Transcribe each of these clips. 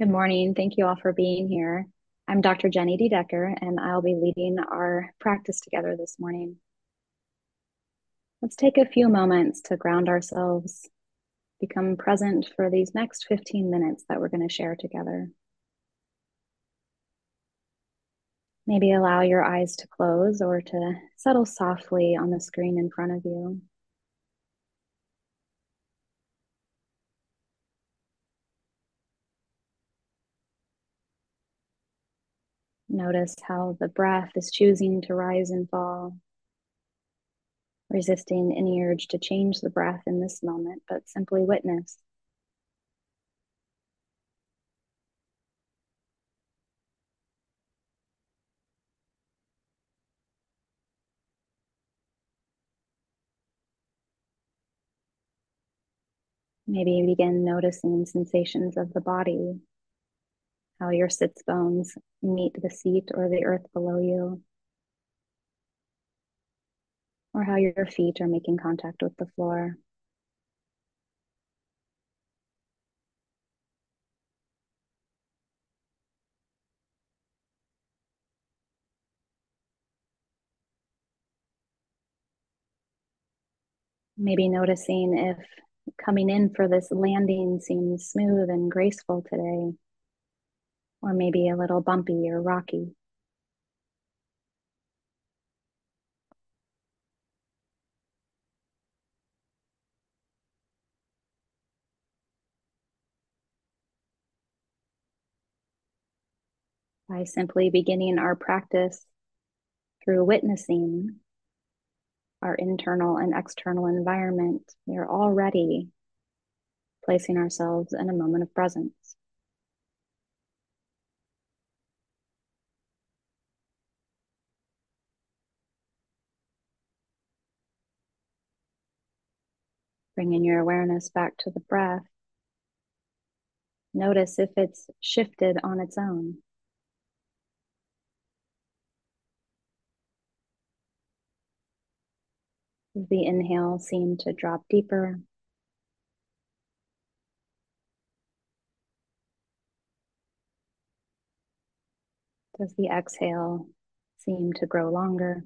Good morning. Thank you all for being here. I'm Dr. Jenny DeDecker, and I'll be leading our practice together this morning. Let's take a few moments to ground ourselves, become present for these next 15 minutes that we're going to share together. Maybe allow your eyes to close or to settle softly on the screen in front of you. Notice how the breath is choosing to rise and fall, resisting any urge to change the breath in this moment, but simply witness. Maybe begin noticing sensations of the body, how your sits bones meet the seat or the earth below you, or how your feet are making contact with the floor. Maybe noticing if coming in for this landing seems smooth and graceful today or maybe a little bumpy or rocky. By simply beginning our practice through witnessing our internal and external environment, we are already placing ourselves in a moment of presence. Bringing your awareness back to the breath. Notice if it's shifted on its own. Does the inhale seem to drop deeper? Does the exhale seem to grow longer?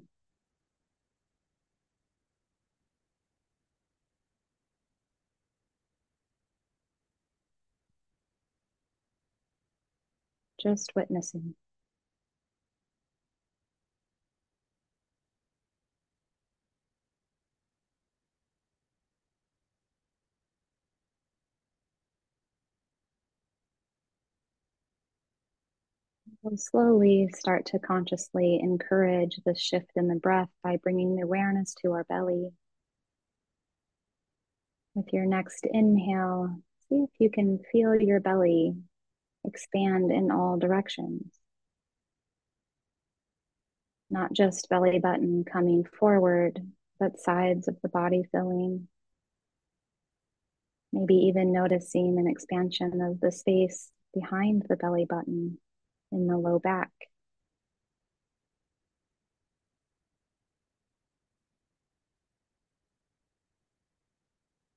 Just witnessing. We'll slowly start to consciously encourage the shift in the breath by bringing the awareness to our belly. With your next inhale, see if you can feel your belly expand in all directions. Not just belly button coming forward, but sides of the body filling. Maybe even noticing an expansion of the space behind the belly button in the low back.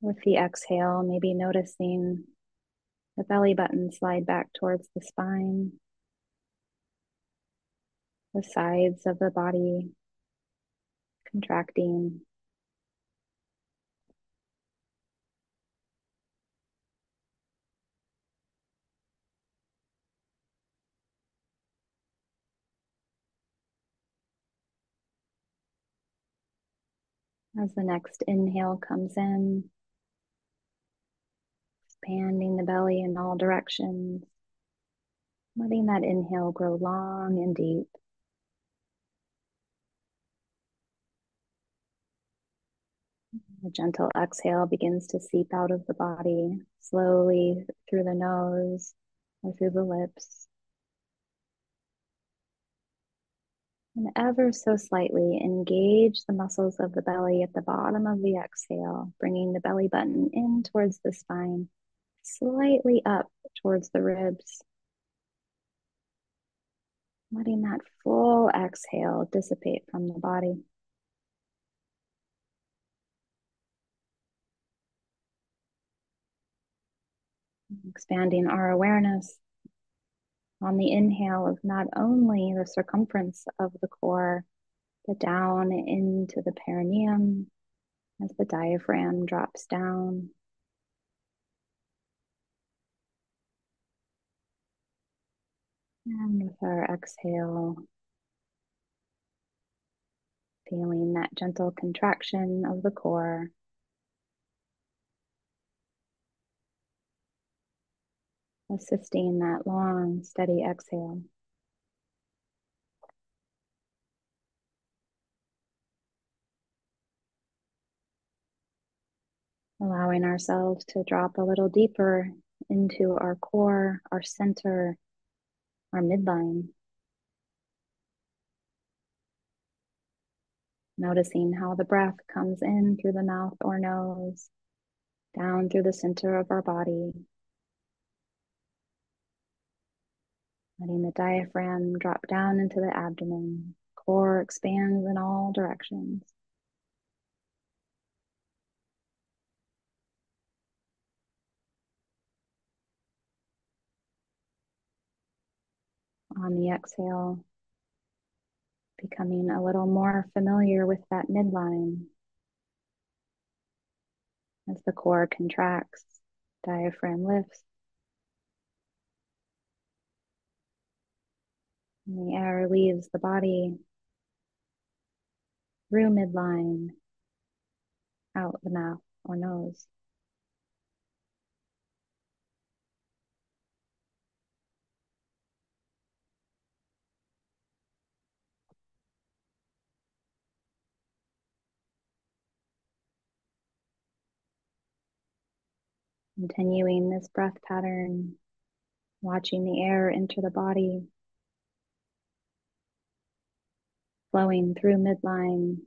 With the exhale, maybe noticing the belly button slide back towards the spine, the sides of the body contracting. As the next inhale comes in, expanding the belly in all directions, letting that inhale grow long and deep. A gentle exhale begins to seep out of the body, slowly through the nose or through the lips. And ever so slightly engage the muscles of the belly at the bottom of the exhale, bringing the belly button in towards the spine, slightly up towards the ribs. Letting that full exhale dissipate from the body. Expanding our awareness On the inhale of not only the circumference of the core, but down into the perineum as the diaphragm drops down. And with our exhale, feeling that gentle contraction of the core. Assisting that long, steady exhale. Allowing ourselves to drop a little deeper into our core, our center, our midline. Noticing how the breath comes in through the mouth or nose, down through the center of our body. Letting the diaphragm drop down into the abdomen. Core expands in all directions. On the exhale, becoming a little more familiar with that midline. As the core contracts, diaphragm lifts. And the air leaves the body through midline, out the mouth or nose. Continuing this breath pattern, watching the air enter the body, flowing through midline,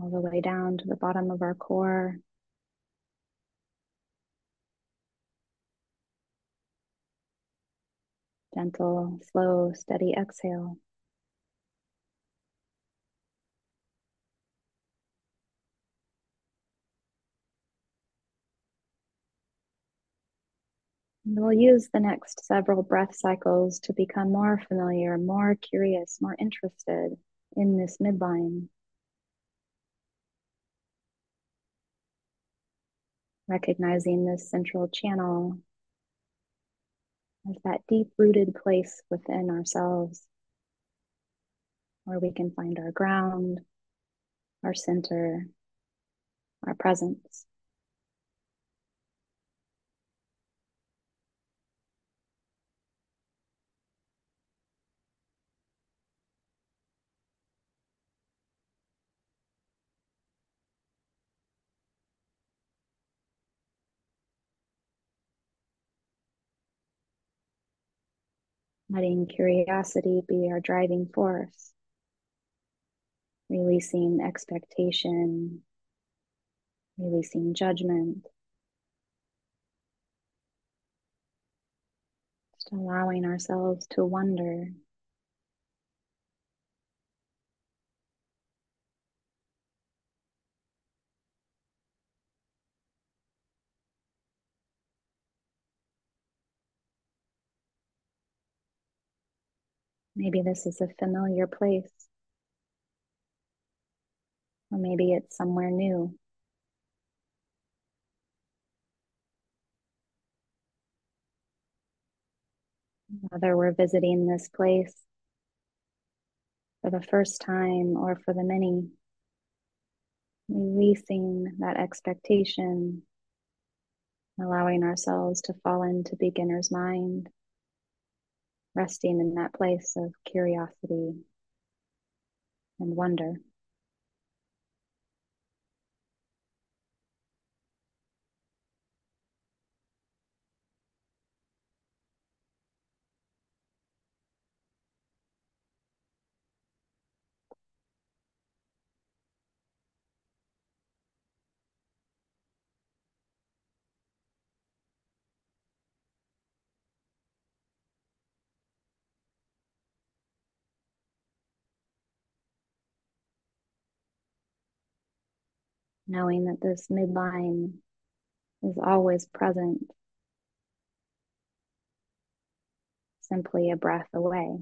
all the way down to the bottom of our core. Gentle, slow, steady exhale. We'll use the next several breath cycles to become more familiar, more curious, more interested in this midline. Recognizing this central channel as that deep rooted place within ourselves where we can find our ground, our center, our presence. Letting curiosity be our driving force, releasing expectation, releasing judgment, just allowing ourselves to wonder. Maybe this is a familiar place. Or maybe it's somewhere new. Whether we're visiting this place for the first time or for the many, releasing that expectation, allowing ourselves to fall into beginner's mind resting in that place of curiosity and wonder. Knowing that this midline is always present, simply a breath away.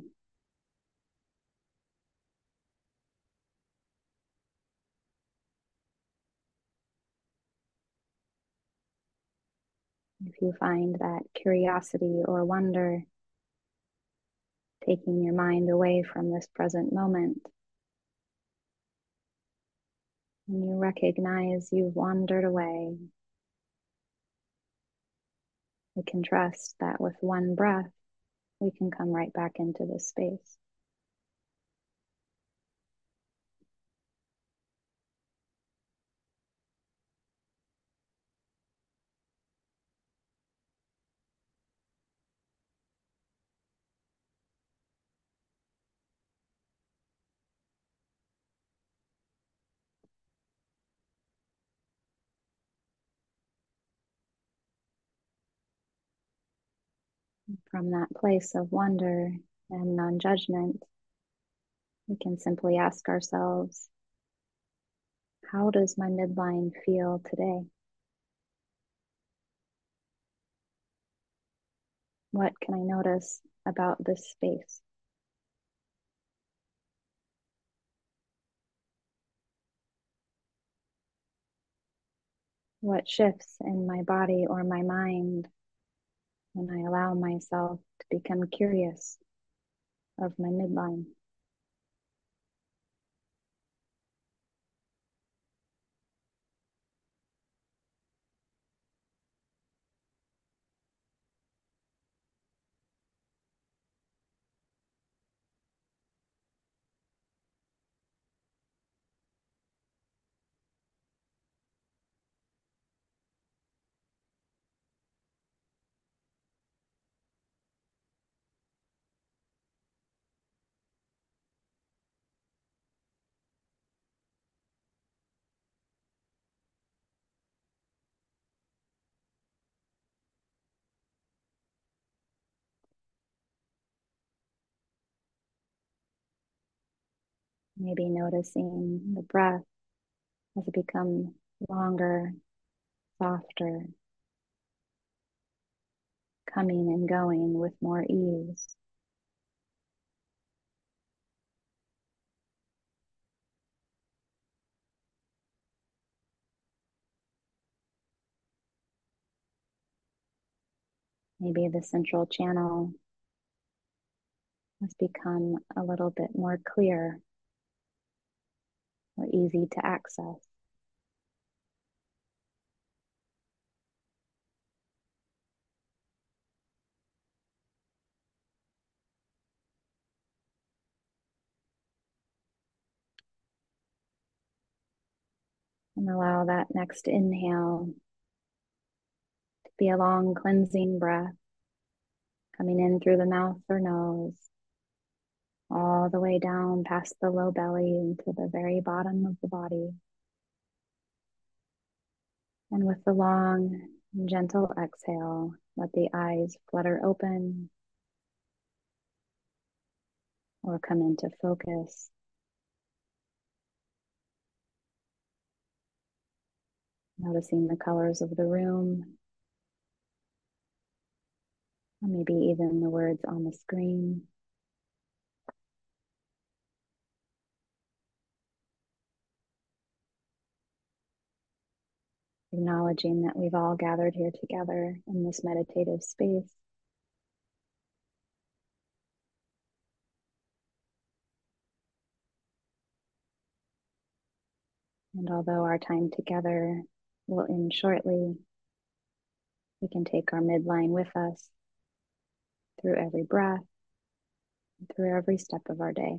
If you find that curiosity or wonder taking your mind away from this present moment, and you recognize you've wandered away, we can trust that with one breath, we can come right back into this space. From that place of wonder and non judgment, we can simply ask ourselves, how does my midline feel today? What can I notice about this space? What shifts in my body or my mind when I allow myself to become curious of my midline. Maybe noticing the breath as it becomes longer, softer, coming and going with more ease. Maybe the central channel has become a little bit more clear or easy to access. And allow that next inhale to be a long cleansing breath coming in through the mouth or nose, all the way down past the low belly into the very bottom of the body. And with the long, gentle exhale, let the eyes flutter open or come into focus. Noticing the colors of the room, or maybe even the words on the screen. Acknowledging that we've all gathered here together in this meditative space. And although our time together will end shortly, we can take our midline with us through every breath, through every step of our day.